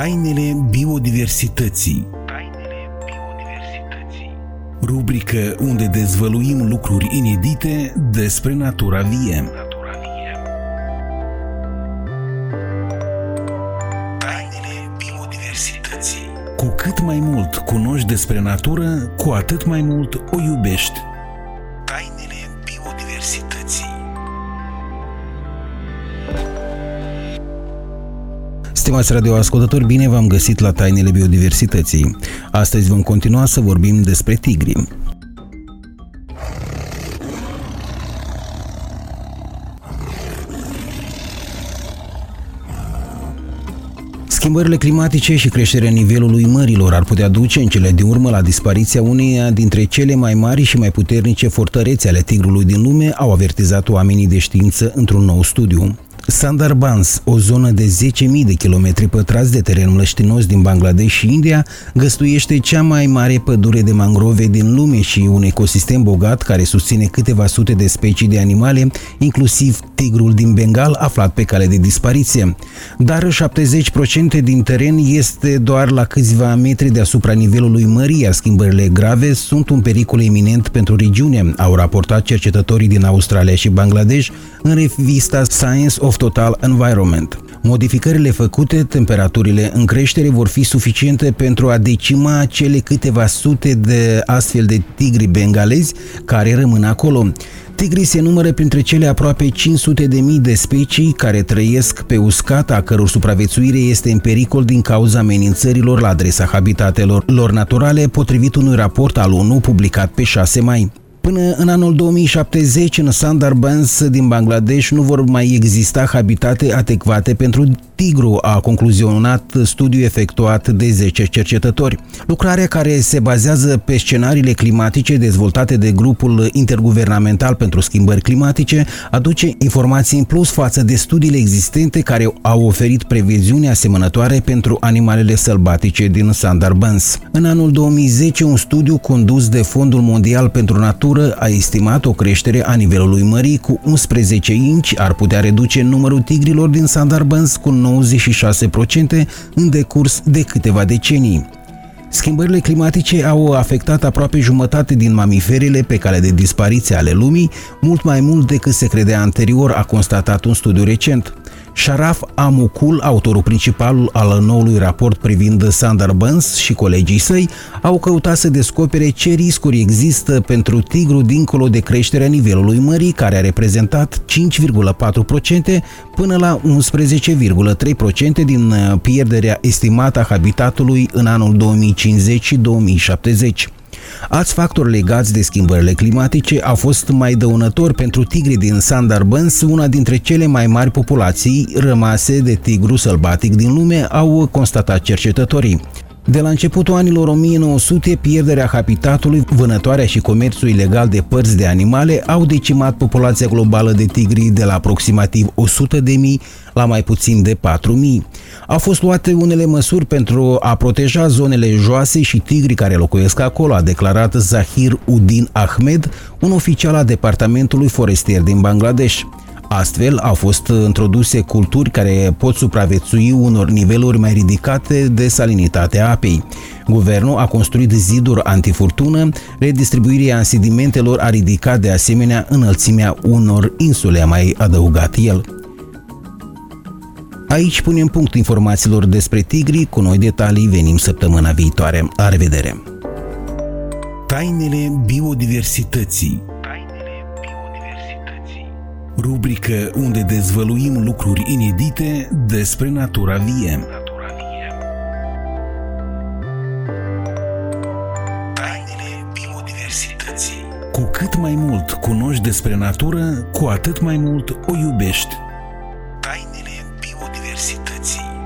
Tainele biodiversității Rubrică unde dezvăluim lucruri inedite despre natura vie. Tainele biodiversității Cu cât mai mult cunoști despre natură, cu atât mai mult o iubești. Stimați radioascultători, bine v-am găsit la Tainele Biodiversității. Astăzi vom continua să vorbim despre tigri. Schimbările climatice și creșterea nivelului mărilor ar putea duce în cele din urmă la dispariția uneia dintre cele mai mari și mai puternice fortărețe ale tigrului din lume, au avertizat oamenii de știință într-un nou studiu. Sandarbans, o zonă de 10.000 de kilometri pătrați de teren mlăștinos din Bangladesh și India, găstuiește cea mai mare pădure de mangrove din lume și un ecosistem bogat care susține câteva sute de specii de animale, inclusiv tigrul din Bengal aflat pe cale de dispariție. Dar 70% din teren este doar la câțiva metri deasupra nivelului mării, iar schimbările grave sunt un pericol eminent pentru regiune, au raportat cercetătorii din Australia și Bangladesh în revista Science of Total Environment. Modificările făcute, temperaturile în creștere vor fi suficiente pentru a decima cele câteva sute de astfel de tigri bengalezi care rămân acolo. Tigrii se numără printre cele aproape 500 de mii de specii care trăiesc pe uscat, a căror supraviețuire este în pericol din cauza amenințărilor la adresa habitatelor lor naturale, potrivit unui raport al ONU publicat pe 6 mai. Până în anul 2070, în Sundarbans din Bangladesh nu vor mai exista habitate adecvate pentru tigru, a concluzionat studiul efectuat de 10 cercetători. Lucrarea care se bazează pe scenariile climatice dezvoltate de grupul interguvernamental pentru schimbări climatice aduce informații în plus față de studiile existente care au oferit previziuni asemănătoare pentru animalele sălbatice din Sundarbans. În anul 2010, un studiu condus de Fondul Mondial pentru Natură a estimat o creștere a nivelului mării cu 11 inci ar putea reduce numărul tigrilor din Sundarbans cu 96% în decurs de câteva decenii. Schimbările climatice au afectat aproape jumătate din mamiferele pe cale de dispariție ale lumii, mult mai mult decât se credea anterior, a constatat un studiu recent. Sharaf Amukul, autorul principal al noului raport privind Sundarbans și colegii săi, au căutat să descopere ce riscuri există pentru tigru dincolo de creșterea nivelului mării, care a reprezentat 5,4% până la 11,3% din uh, pierderea estimată a habitatului în anul 2050 și 2070. Alți factori legați de schimbările climatice au fost mai dăunători pentru tigri din Sundarbans, una dintre cele mai mari populații rămase de tigru sălbatic din lume, au constatat cercetătorii. De la începutul anilor 1900, pierderea habitatului, vânătoarea și comerțul ilegal de părți de animale au decimat populația globală de tigri de la aproximativ 100 de mii la mai puțin de 4 mii. Au fost luate unele măsuri pentru a proteja zonele joase și tigrii care locuiesc acolo, a declarat Zahir Udin Ahmed, un oficial al Departamentului Forestier din Bangladesh. Astfel, au fost introduse culturi care pot supraviețui unor niveluri mai ridicate de salinitate a apei. Guvernul a construit ziduri antifurtună, redistribuirea sedimentelor a ridicat de asemenea înălțimea unor insule, a mai adăugat el. Aici punem punct informațiilor despre tigri, cu noi detalii venim săptămâna viitoare. La revedere! Tainele biodiversității rubrică unde dezvăluim lucruri inedite despre natura vie. Tainele biodiversității Cu cât mai mult cunoști despre natură, cu atât mai mult o iubești. Tainele biodiversității